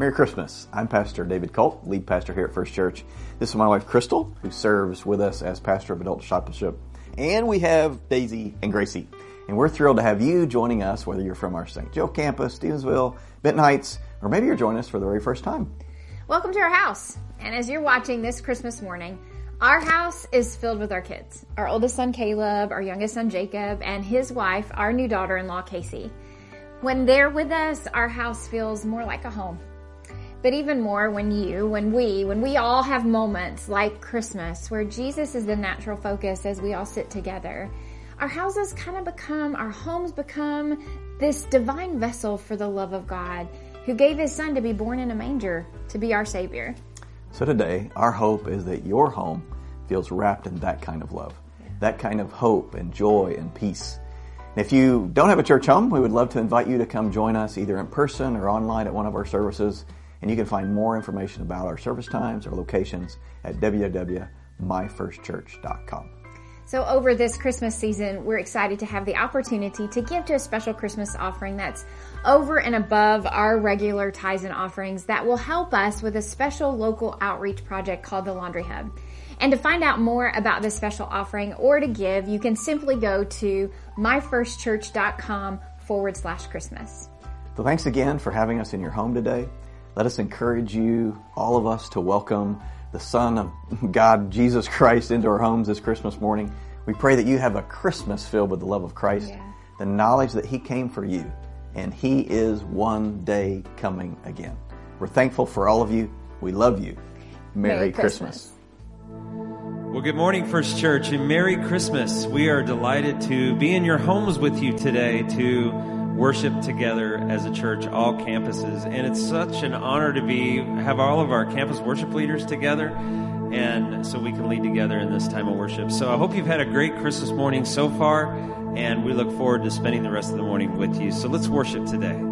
Merry Christmas. I'm Pastor David Colt, lead pastor here at First Church. This is my wife Crystal, who serves with us as pastor of adult discipleship. And we have Daisy and Gracie. And we're thrilled to have you joining us, whether you're from our St. Joe campus, Stevensville, Benton Heights, or maybe you're joining us for the very first time. Welcome to our house. And as you're watching this Christmas morning, our house is filled with our kids. Our oldest son Caleb, our youngest son Jacob, and his wife, our new daughter-in-law Casey. When they're with us, our house feels more like a home. But even more when you, when we, when we all have moments like Christmas where Jesus is the natural focus as we all sit together, our houses kind of become, our homes become this divine vessel for the love of God who gave his son to be born in a manger to be our savior. So today, our hope is that your home feels wrapped in that kind of love, that kind of hope and joy and peace. And if you don't have a church home, we would love to invite you to come join us either in person or online at one of our services. And you can find more information about our service times or locations at www.myfirstchurch.com. So over this Christmas season, we're excited to have the opportunity to give to a special Christmas offering that's over and above our regular tithes and offerings that will help us with a special local outreach project called the Laundry Hub. And to find out more about this special offering or to give, you can simply go to myfirstchurch.com forward slash Christmas. So thanks again for having us in your home today. Let us encourage you, all of us, to welcome the Son of God, Jesus Christ, into our homes this Christmas morning. We pray that you have a Christmas filled with the love of Christ, Yeah. the knowledge that He came for you, and He is one day coming again. We're thankful for all of you. We love you. Merry, Merry Christmas. Christmas. Well, good morning, First Church, and Merry Christmas. We are delighted to be in your homes with you today to worship together as a church, all campuses. And it's such an honor to be have all of our campus worship leaders together, and so we can lead together in this time of worship. So I hope you've had a great Christmas morning so far, and we look forward to spending the rest of the morning with you. So let's worship today.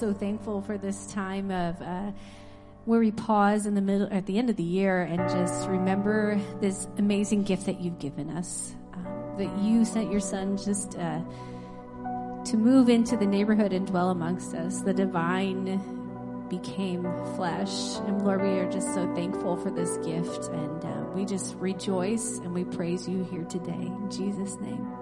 So thankful for this time of uh, where we pause in the middle, at the end of the year, and just remember this amazing gift that you've given us. Um, that you sent your Son just uh, to move into the neighborhood and dwell amongst us. The divine became flesh, and Lord, we are just so thankful for this gift, and uh, we just rejoice and we praise you here today in Jesus' name.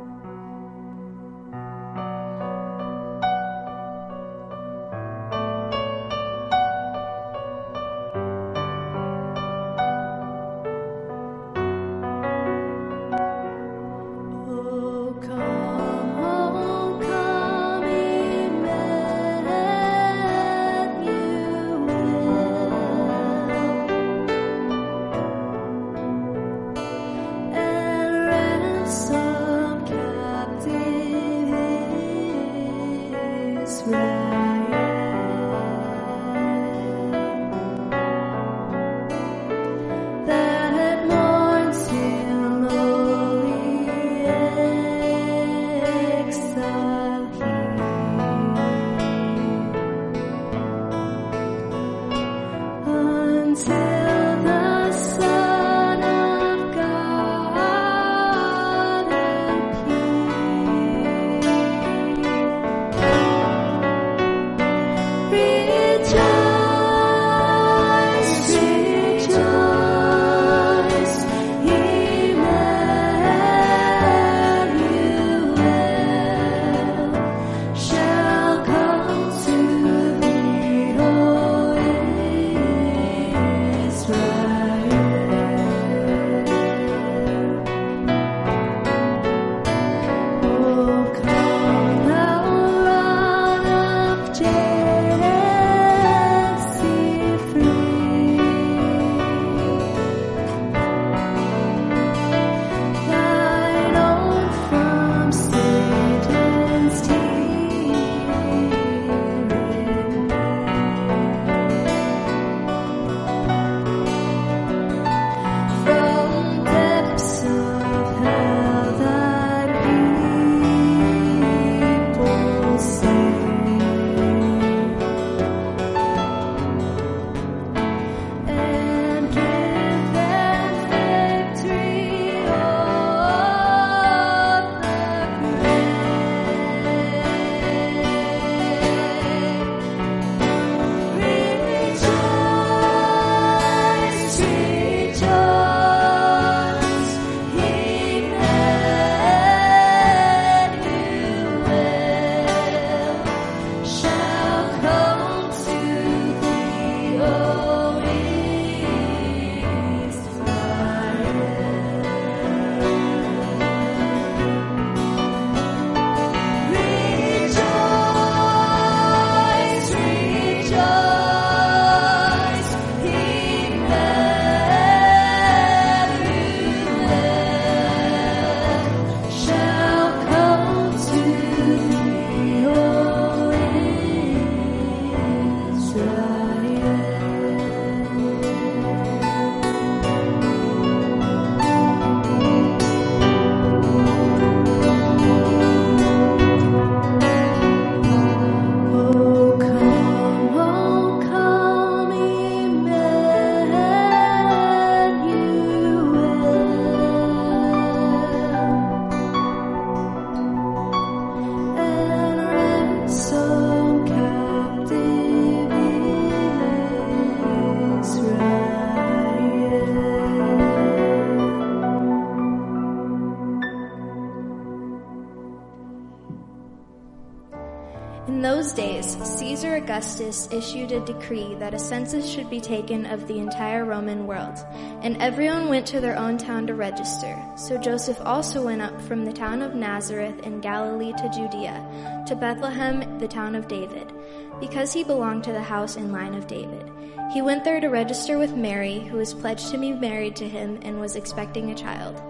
Augustus issued a decree that a census should be taken of the entire Roman world, and everyone went to their own town to register. So Joseph also went up from the town of Nazareth in Galilee to Judea, to Bethlehem, the town of David, because he belonged to the house and line of David. He went there to register with Mary, who was pledged to be married to him and was expecting a child.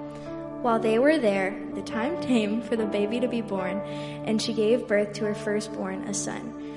While they were there, the time came for the baby to be born, and she gave birth to her firstborn, a son.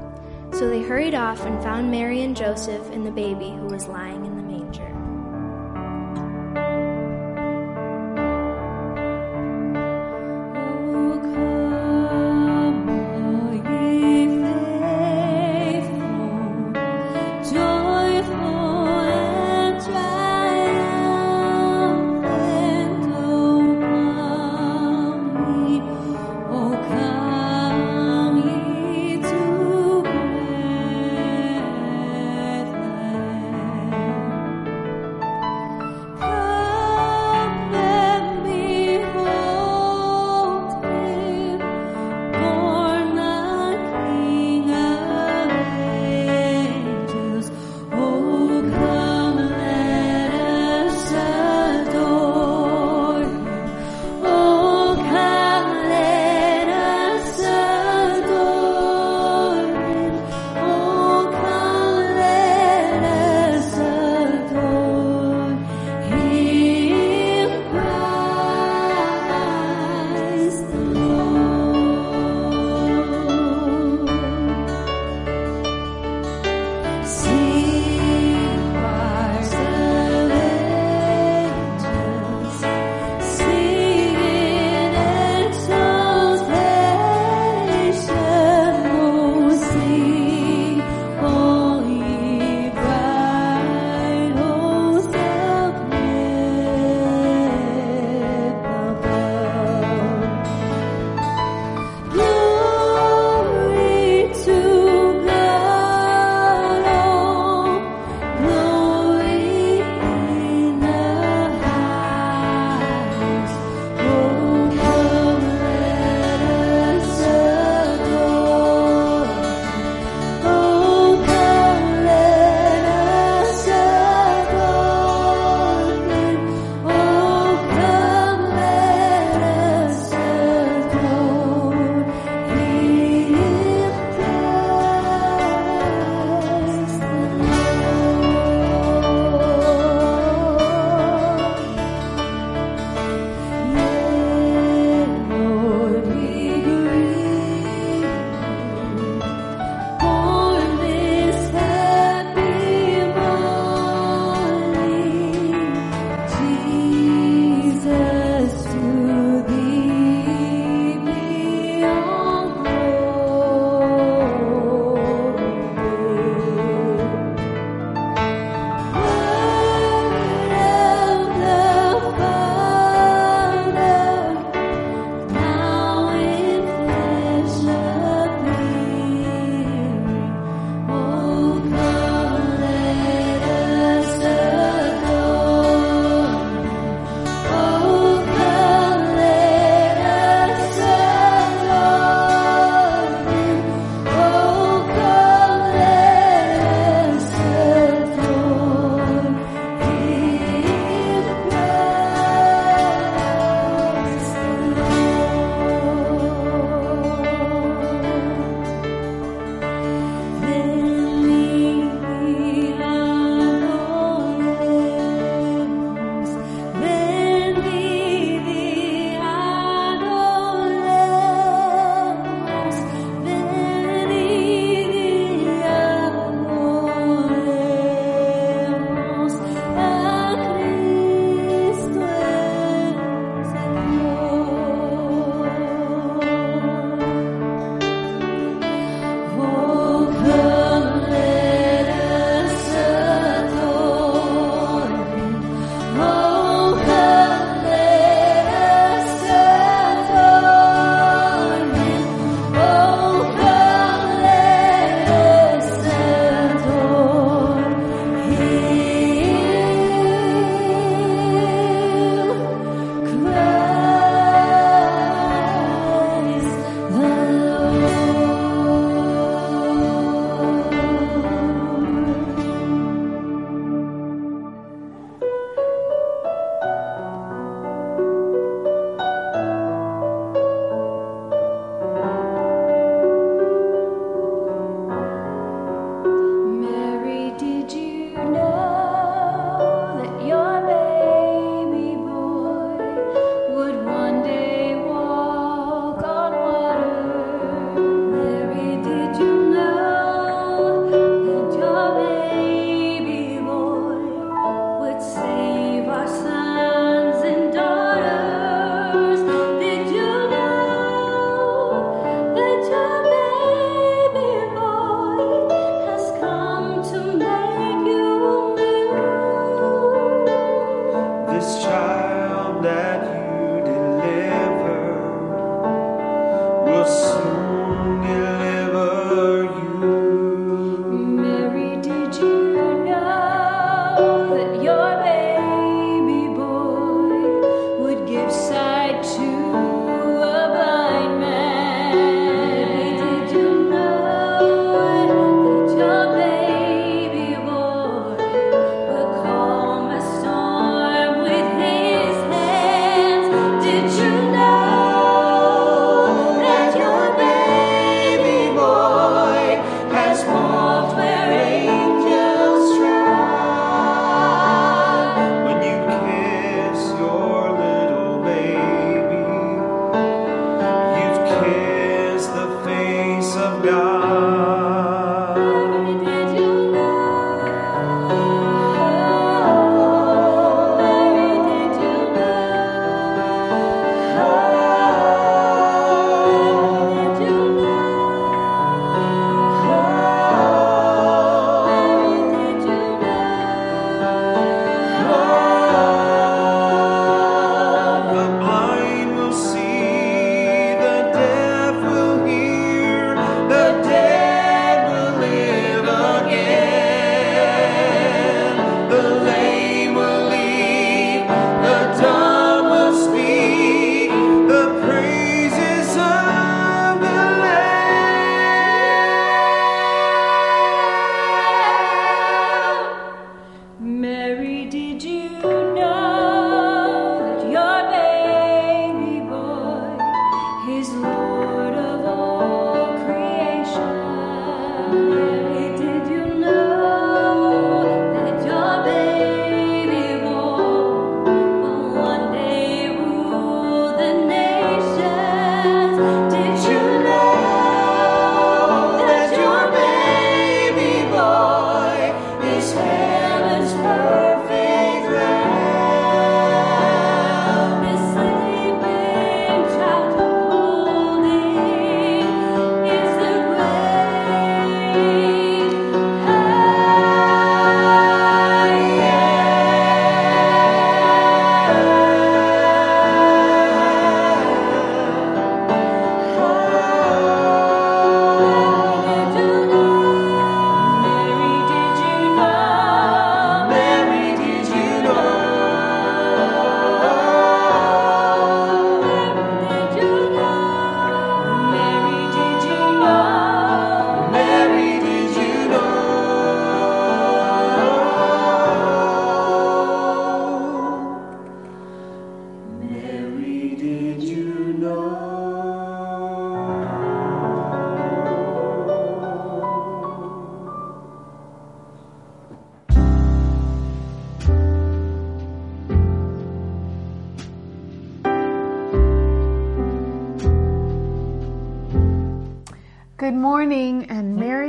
So they hurried off and found Mary and Joseph and the baby who was lying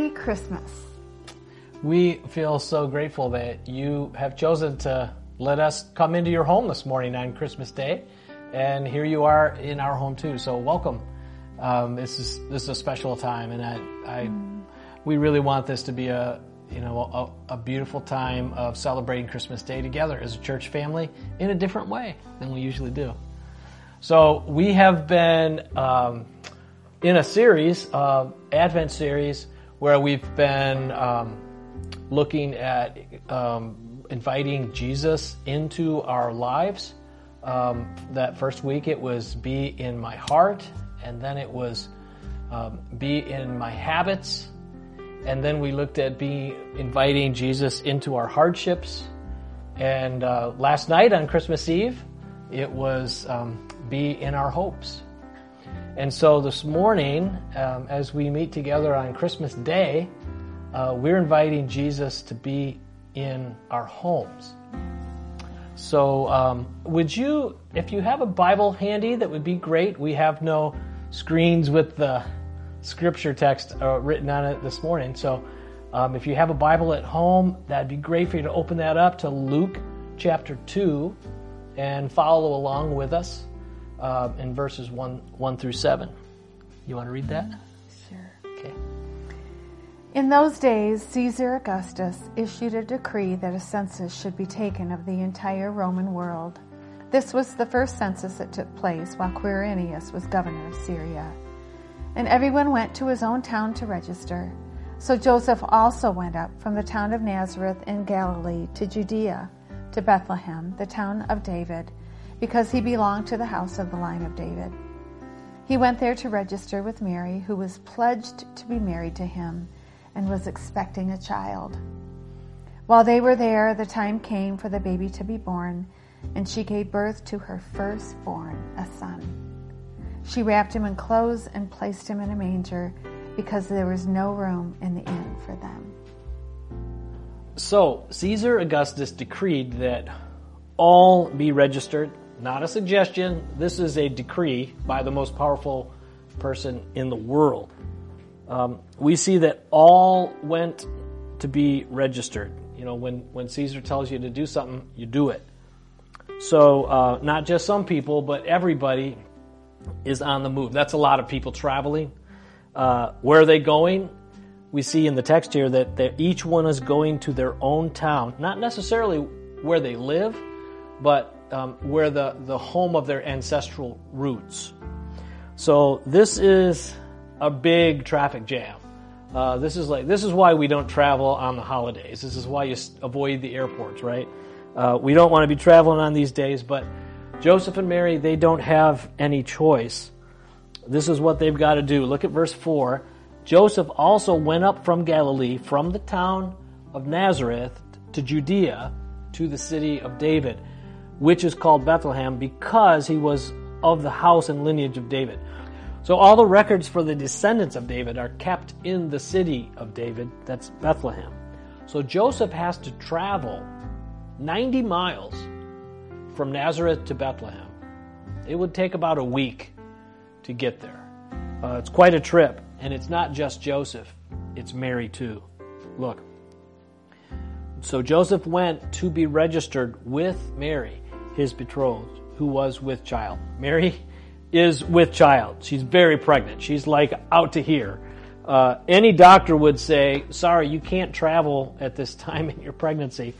Merry Christmas. We feel so grateful that you have chosen to let us come into your home this morning on Christmas Day, and here you are in our home too. So welcome. Um, this is this is a special time, and I, I we really want this to be a you know a, a beautiful time of celebrating Christmas Day together as a church family in a different way than we usually do. So we have been um, in a series, uh, Advent series, where we've been um, looking at um, inviting Jesus into our lives. Um, that first week it was be in my heart, and then it was um, be in my habits, and then we looked at be inviting Jesus into our hardships. And uh, last night on Christmas Eve, it was um, be in our hopes. And so this morning, um, as we meet together on Christmas Day, uh, we're inviting Jesus to be in our homes. So, um, would you, if you have a Bible handy, that would be great. We have no screens with the scripture text uh, written on it this morning. So, um, if you have a Bible at home, that'd be great for you to open that up to Luke chapter 2 and follow along with us uh, in verses 1, 1 through 7. You want to read that? Sure. Okay. In those days, Caesar Augustus issued a decree that a census should be taken of the entire Roman world. This was the first census that took place while Quirinius was governor of Syria. And everyone went to his own town to register. So Joseph also went up from the town of Nazareth in Galilee to Judea, to Bethlehem, the town of David, because he belonged to the house of the line of David. He went there to register with Mary, who was pledged to be married to him and was expecting a child. While they were there, the time came for the baby to be born, and she gave birth to her firstborn, a son. She wrapped him in clothes and placed him in a manger because there was no room in the inn for them. So, Caesar Augustus decreed that all be registered. Not a suggestion, this is a decree by the most powerful person in the world. Um, we see that all went to be registered. You know, when, when Caesar tells you to do something, you do it. So, uh, not just some people, but everybody is on the move. That's a lot of people traveling. Uh, where are they going? We see in the text here that, that each one is going to their own town, not necessarily where they live, but um, where the, the home of their ancestral roots. So this is a big traffic jam. Uh, this is like this is why we don't travel on the holidays. This is why you avoid the airports, right? Uh, we don't want to be traveling on these days, but Joseph and Mary they don't have any choice. This is what they've got to do. Look at verse four. Joseph also went up from Galilee, from the town of Nazareth to Judea, to the city of David, which is called Bethlehem, because he was of the house and lineage of David. So all the records for the descendants of David are kept in the city of David, that's Bethlehem. So Joseph has to travel 90 miles from Nazareth to Bethlehem. It would take about a week to get there. Uh, it's quite a trip, and it's not just Joseph, it's Mary too. Look. So Joseph went to be registered with Mary, his betrothed, who was with child. Mary is with child. She's very pregnant. She's like out to here. Uh, any doctor would say, sorry, you can't travel at this time in your pregnancy,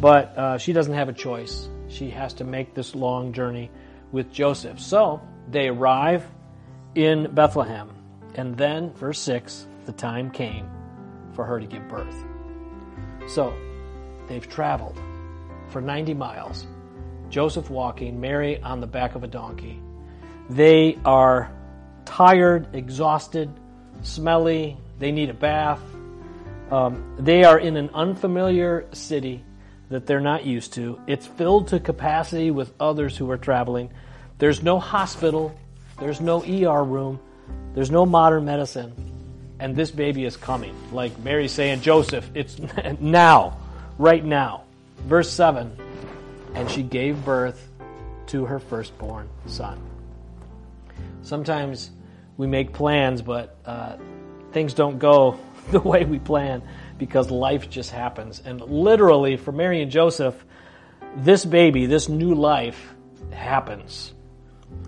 but uh, she doesn't have a choice. She has to make this long journey with Joseph. So they arrive in Bethlehem. And then, verse 6, the time came for her to give birth. So they've traveled for 90 miles. Joseph walking, Mary on the back of a donkey. They are tired, exhausted, smelly. They need a bath. Um, they are in an unfamiliar city that they're not used to. It's filled to capacity with others who are traveling. There's no hospital. There's no ER room. There's no modern medicine. And this baby is coming. Like Mary saying, Joseph, it's now, right now. Verse 7 And she gave birth to her firstborn son. Sometimes we make plans, but uh, things don't go the way we plan because life just happens. And literally, for Mary and Joseph, this baby, this new life happens.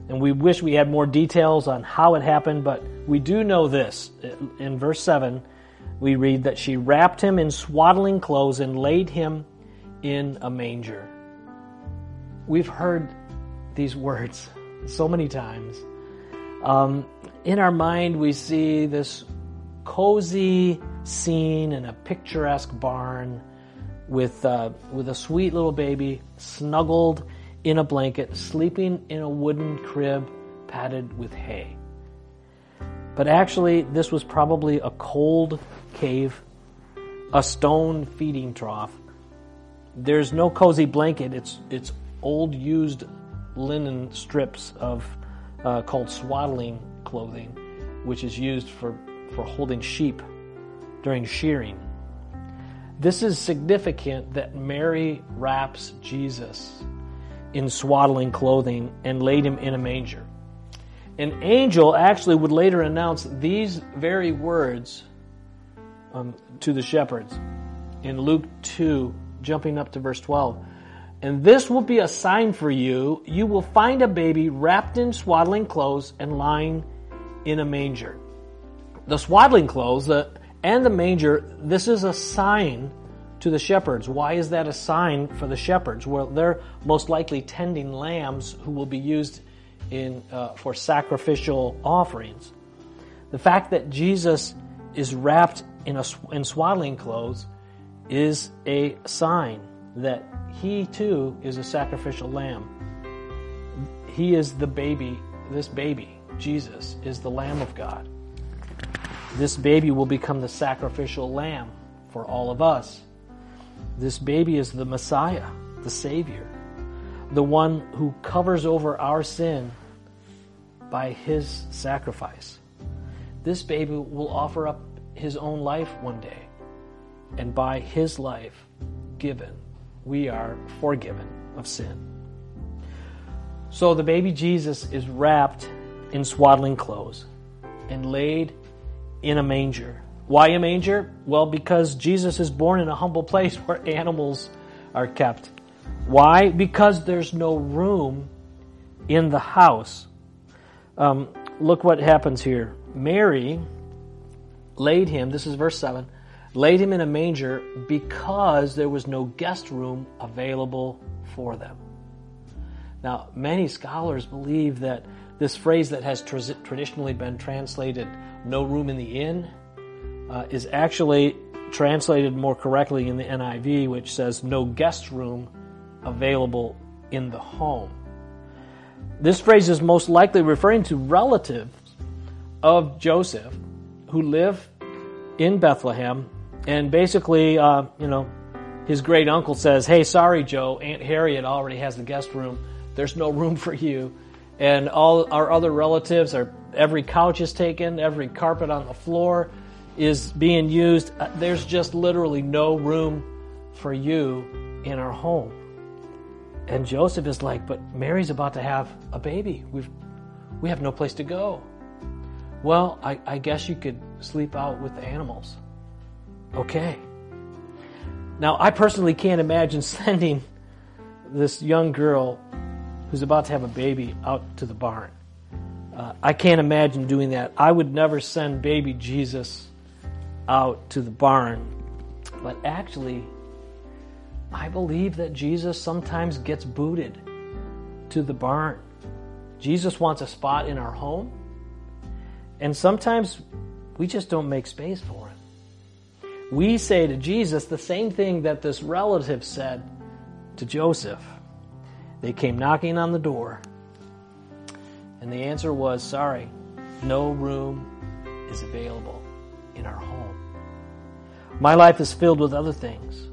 And we wish we had more details on how it happened, but we do know this. In verse 7, we read that she wrapped him in swaddling clothes and laid him in a manger. We've heard these words so many times. Um, in our mind, we see this cozy scene in a picturesque barn with, uh, with a sweet little baby snuggled in a blanket, sleeping in a wooden crib padded with hay. But actually, this was probably a cold cave, a stone feeding trough. There's no cozy blanket. It's it's old used linen strips of uh, called swaddling clothing, which is used for for holding sheep during shearing. This is significant that Mary wraps Jesus in swaddling clothing and laid him in a manger. An angel actually would later announce these very words um, to the shepherds in Luke 2, jumping up to verse 12. And this will be a sign for you. You will find a baby wrapped in swaddling clothes and lying in a manger. The swaddling clothes uh, and the manger, this is a sign to the shepherds. Why is that a sign for the shepherds? Well, they're most likely tending lambs who will be used in uh, for sacrificial offerings. The fact that Jesus is wrapped in a in swaddling clothes is a sign that he too is a sacrificial lamb. He is the baby. This baby, Jesus, is the Lamb of God. This baby will become the sacrificial lamb for all of us. This baby is the Messiah, the Savior, the one who covers over our sin by his sacrifice. This baby will offer up his own life one day, and by his life given, we are forgiven of sin. So the baby Jesus is wrapped in swaddling clothes and laid in a manger. Why a manger? Well, because Jesus is born in a humble place where animals are kept. Why? Because there's no room in the house. Um, look what happens here. Mary laid him, this is verse 7, laid him in a manger because there was no guest room available for them. Now, many scholars believe that this phrase that has tra- traditionally been translated, no room in the inn, uh, is actually translated more correctly in the NIV, which says no guest room available in the home. This phrase is most likely referring to relatives of Joseph who live in Bethlehem, and basically, uh, you know, his great uncle says, "Hey, sorry, Joe, Aunt Harriet already has the guest room. There's no room for you." And all our other relatives are every couch is taken, every carpet on the floor is being used. Uh, There's just literally no room for you in our home. And Joseph is like, but Mary's about to have a baby. We've, we have no place to go. Well, I, I guess you could sleep out with the animals. Okay. Now, I personally can't imagine sending this young girl who's about to have a baby out to the barn. Uh, I can't imagine doing that. I would never send baby Jesus out to the barn. But actually, I believe that Jesus sometimes gets booted to the barn. Jesus wants a spot in our home, and sometimes we just don't make space for. We say to Jesus the same thing that this relative said to Joseph. They came knocking on the door, and the answer was sorry, no room is available in our home. My life is filled with other things,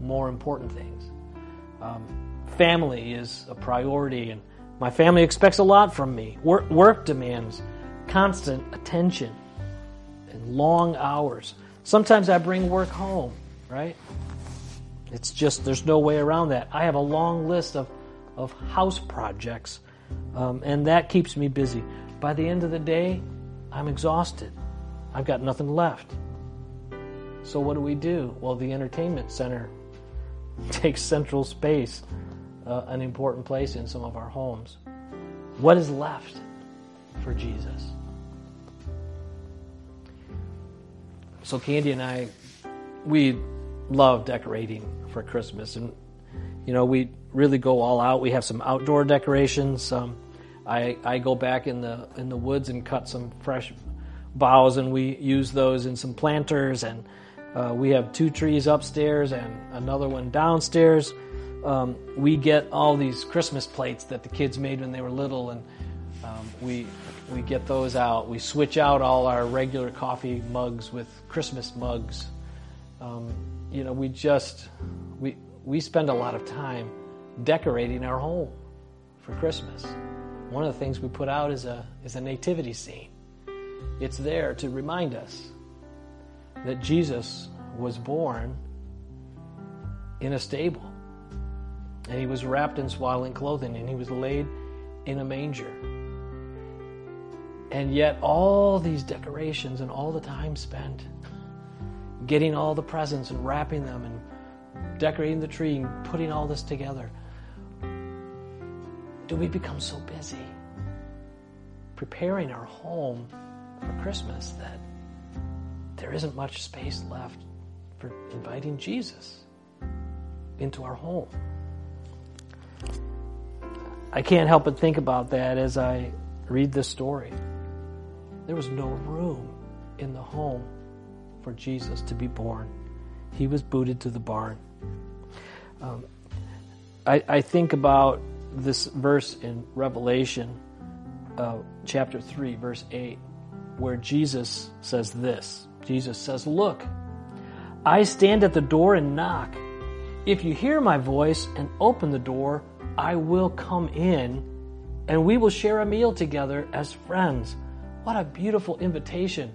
more important things. Um, family is a priority, and my family expects a lot from me. Work, work demands constant attention and long hours. Sometimes I bring work home, right? It's just, there's no way around that. I have a long list of, of house projects, um, and that keeps me busy. By the end of the day, I'm exhausted. I've got nothing left. So what do we do? Well, the entertainment center takes central space, uh, an important place in some of our homes. What is left for Jesus? So Candy and I, we love decorating for Christmas, and you know we really go all out. We have some outdoor decorations. Um, I I go back in the in the woods and cut some fresh boughs, and we use those in some planters. And uh, we have two trees upstairs and another one downstairs. Um, we get all these Christmas plates that the kids made when they were little, and um, we we get those out. We switch out all our regular coffee mugs with Christmas mugs. Um, you know, we just we we spend a lot of time decorating our home for Christmas. One of the things we put out is a is a nativity scene. It's there to remind us that Jesus was born in a stable. And he was wrapped in swaddling clothing and he was laid in a manger. And yet, all these decorations and all the time spent getting all the presents and wrapping them and decorating the tree and putting all this together, do we become so busy preparing our home for Christmas that there isn't much space left for inviting Jesus into our home? I can't help but think about that as I read this story. There was no room in the home for Jesus to be born. He was booted to the barn. Um, I, I, think about this verse in Revelation, uh, chapter 3, verse 8, where Jesus says this Jesus says, Look, I stand at the door and knock. If you hear my voice and open the door, I will come in and we will share a meal together as friends. What a beautiful invitation.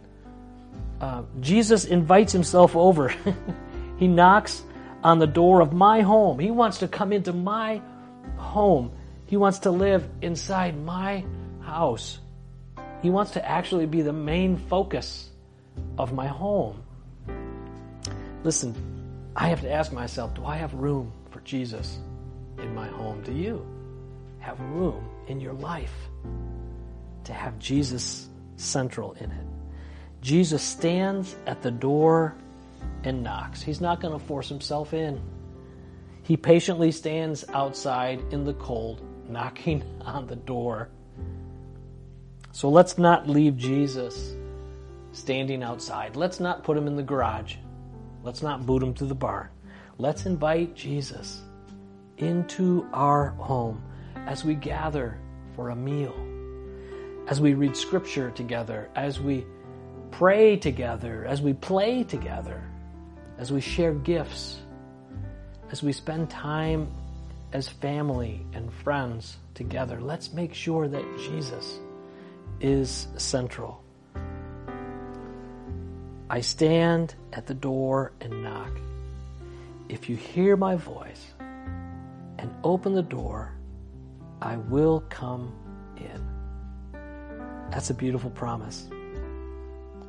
Uh, Jesus invites himself over. he knocks on the door of my home. He wants to come into my home. He wants to live inside my house. He wants to actually be the main focus of my home. Listen, I have to ask myself do I have room for Jesus in my home? Do you have room in your life to have Jesus central in it? Jesus stands at the door and knocks. He's not going to force himself in. He patiently stands outside in the cold, knocking on the door. So let's not leave Jesus standing outside. Let's not put him in the garage. Let's not boot him to the barn. Let's invite Jesus into our home as we gather for a meal, as we read scripture together, as we pray together, as we play together, as we share gifts, as we spend time as family and friends together. Let's make sure that Jesus is central. I stand at the door and knock. If you hear my voice and open the door, I will come in. That's a beautiful promise.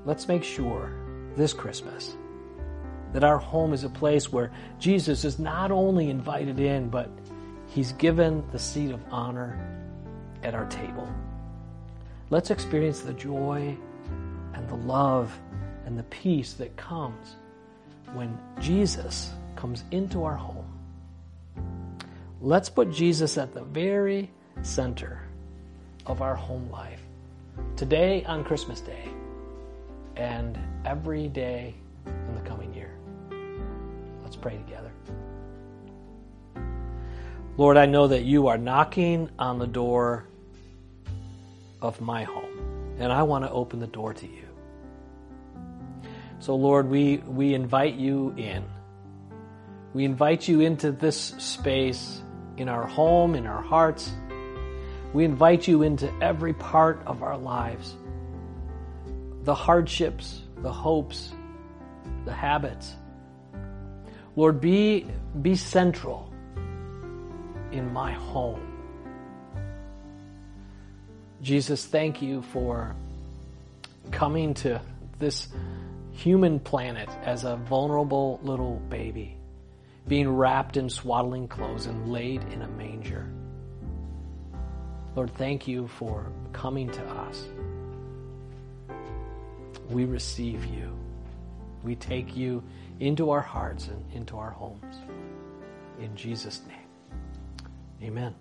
Let's make sure this Christmas that our home is a place where Jesus is not only invited in, but he's given the seat of honor at our table. Let's experience the joy and the love and the peace that comes when Jesus comes into our home. Let's put Jesus at the very center of our home life. Today on Christmas Day and every day in the coming year. Let's pray together. Lord, I know that you are knocking on the door of my home, and I want to open the door to you. So, Lord, we, we invite you in. We invite you into this space in our home, in our hearts. We invite you into every part of our lives the hardships, the hopes, the habits. Lord, be, be central in my home. Jesus, thank you for coming to this human planet as a vulnerable little baby, being wrapped in swaddling clothes and laid in a manger. Lord, thank you for coming to us. We receive you. We take you into our hearts and into our homes. In Jesus' name, amen.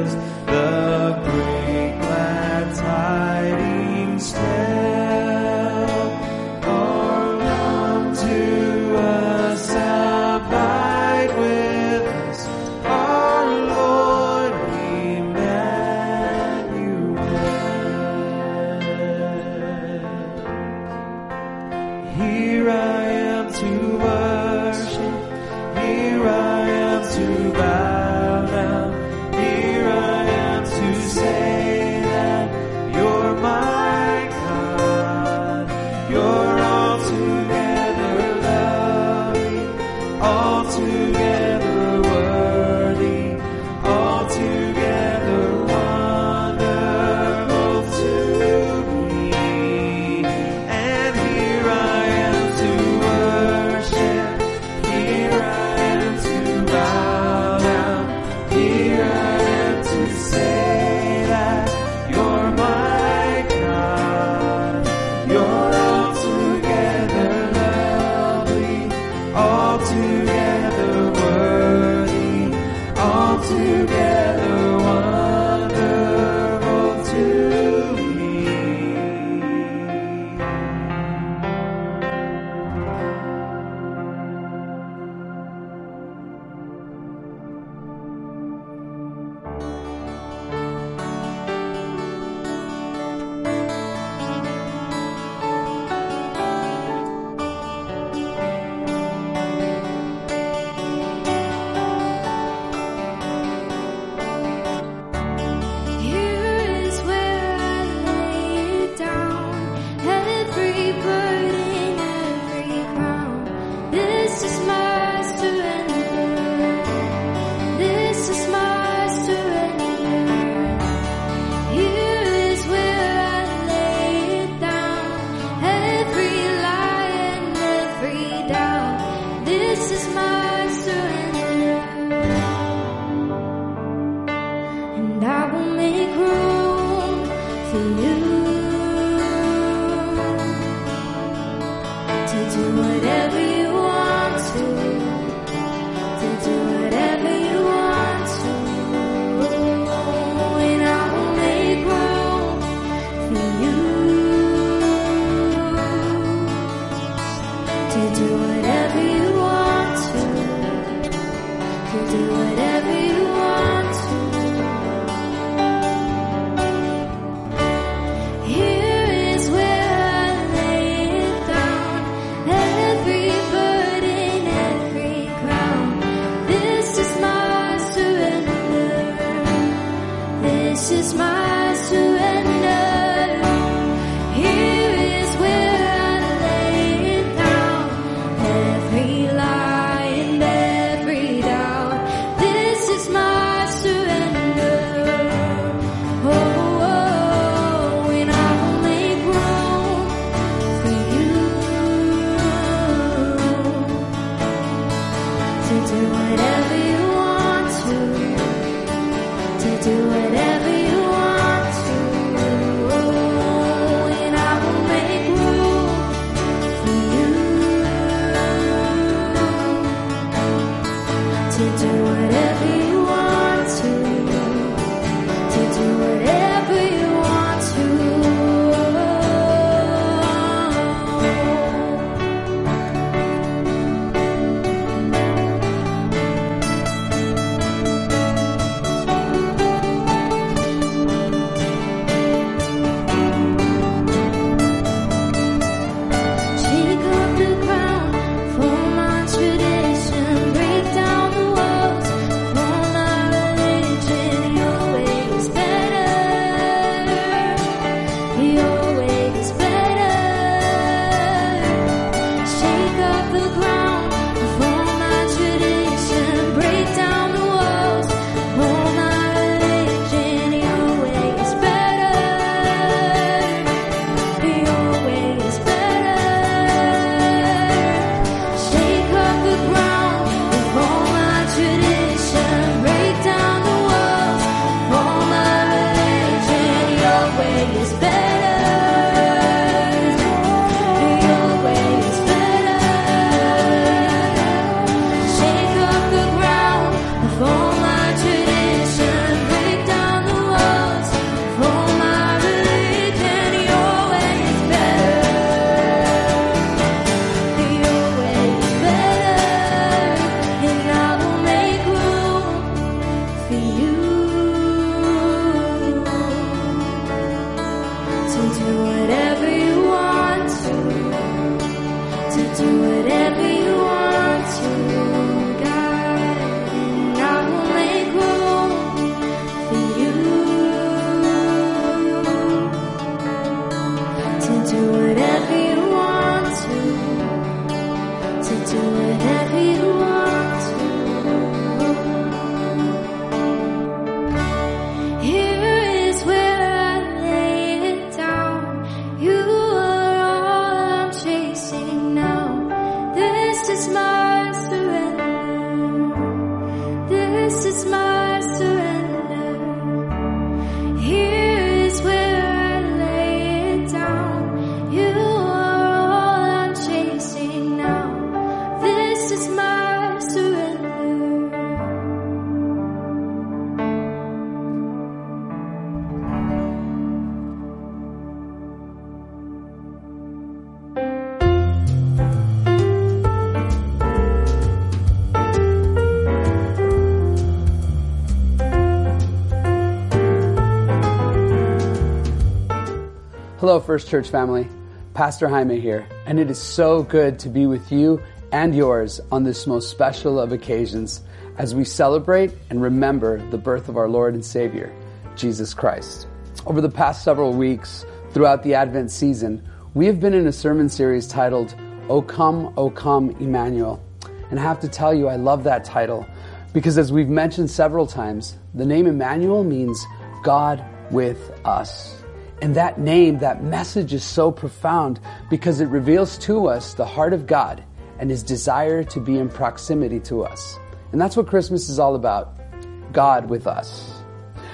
eyes Hello, First Church family. Pastor Jaime here, and it is so good to be with you and yours on this most special of occasions as we celebrate and remember the birth of our Lord and Savior, Jesus Christ. Over the past several weeks, throughout the Advent season, we have been in a sermon series titled, O Come, O Come, Emmanuel. And I have to tell you, I love that title because, as we've mentioned several times, the name Emmanuel means God with us. And that name, that message is so profound because it reveals to us the heart of God and his desire to be in proximity to us. And that's what Christmas is all about. God with us.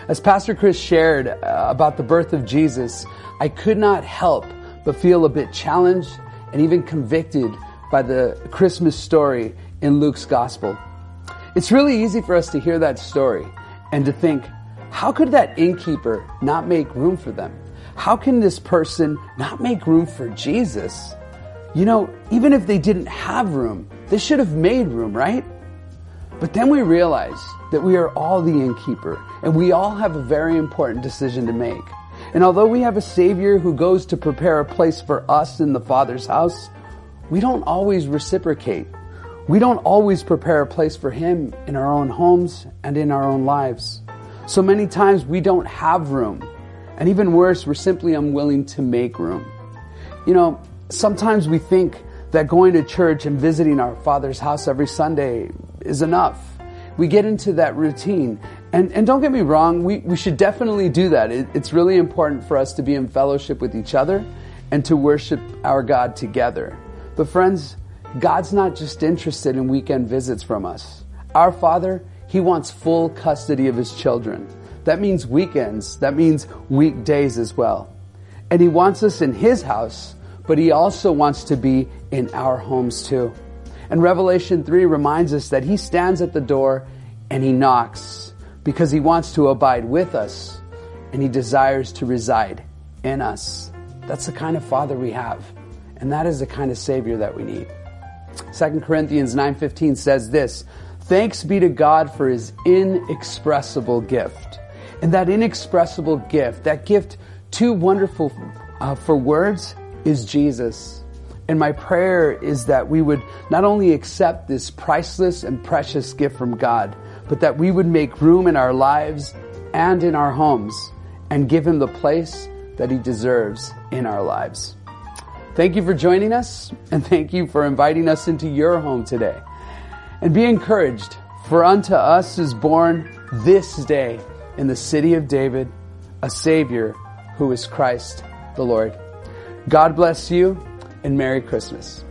As Pastor Chris shared uh, about the birth of Jesus, I could not help but feel a bit challenged and even convicted by the Christmas story in Luke's gospel. It's really easy for us to hear that story and to think, how could that innkeeper not make room for them? How can this person not make room for Jesus? You know, even if they didn't have room, they should have made room, right? But then we realize that we are all the innkeeper and we all have a very important decision to make. And although we have a Savior who goes to prepare a place for us in the Father's house, we don't always reciprocate. We don't always prepare a place for Him in our own homes and in our own lives. So many times we don't have room. And even worse, we're simply unwilling to make room. You know, sometimes we think that going to church and visiting our Father's house every Sunday is enough. We get into that routine. And, and don't get me wrong, we, we should definitely do that. It, it's really important for us to be in fellowship with each other and to worship our God together. But friends, God's not just interested in weekend visits from us. Our Father, He wants full custody of His children. That means weekends. That means weekdays as well. And He wants us in His house, but He also wants to be in our homes too. And Revelation 3 reminds us that He stands at the door and He knocks because He wants to abide with us and He desires to reside in us. That's the kind of Father we have. And that is the kind of Savior that we need. 2 Corinthians 9:15 says this, "Thanks be to God for his inexpressible gift." And that inexpressible gift, that gift too wonderful uh, for words is Jesus. And my prayer is that we would not only accept this priceless and precious gift from God, but that we would make room in our lives and in our homes and give him the place that he deserves in our lives. Thank you for joining us and thank you for inviting us into your home today. And be encouraged, for unto us is born this day in the city of David a Savior who is Christ the Lord. God bless you and Merry Christmas.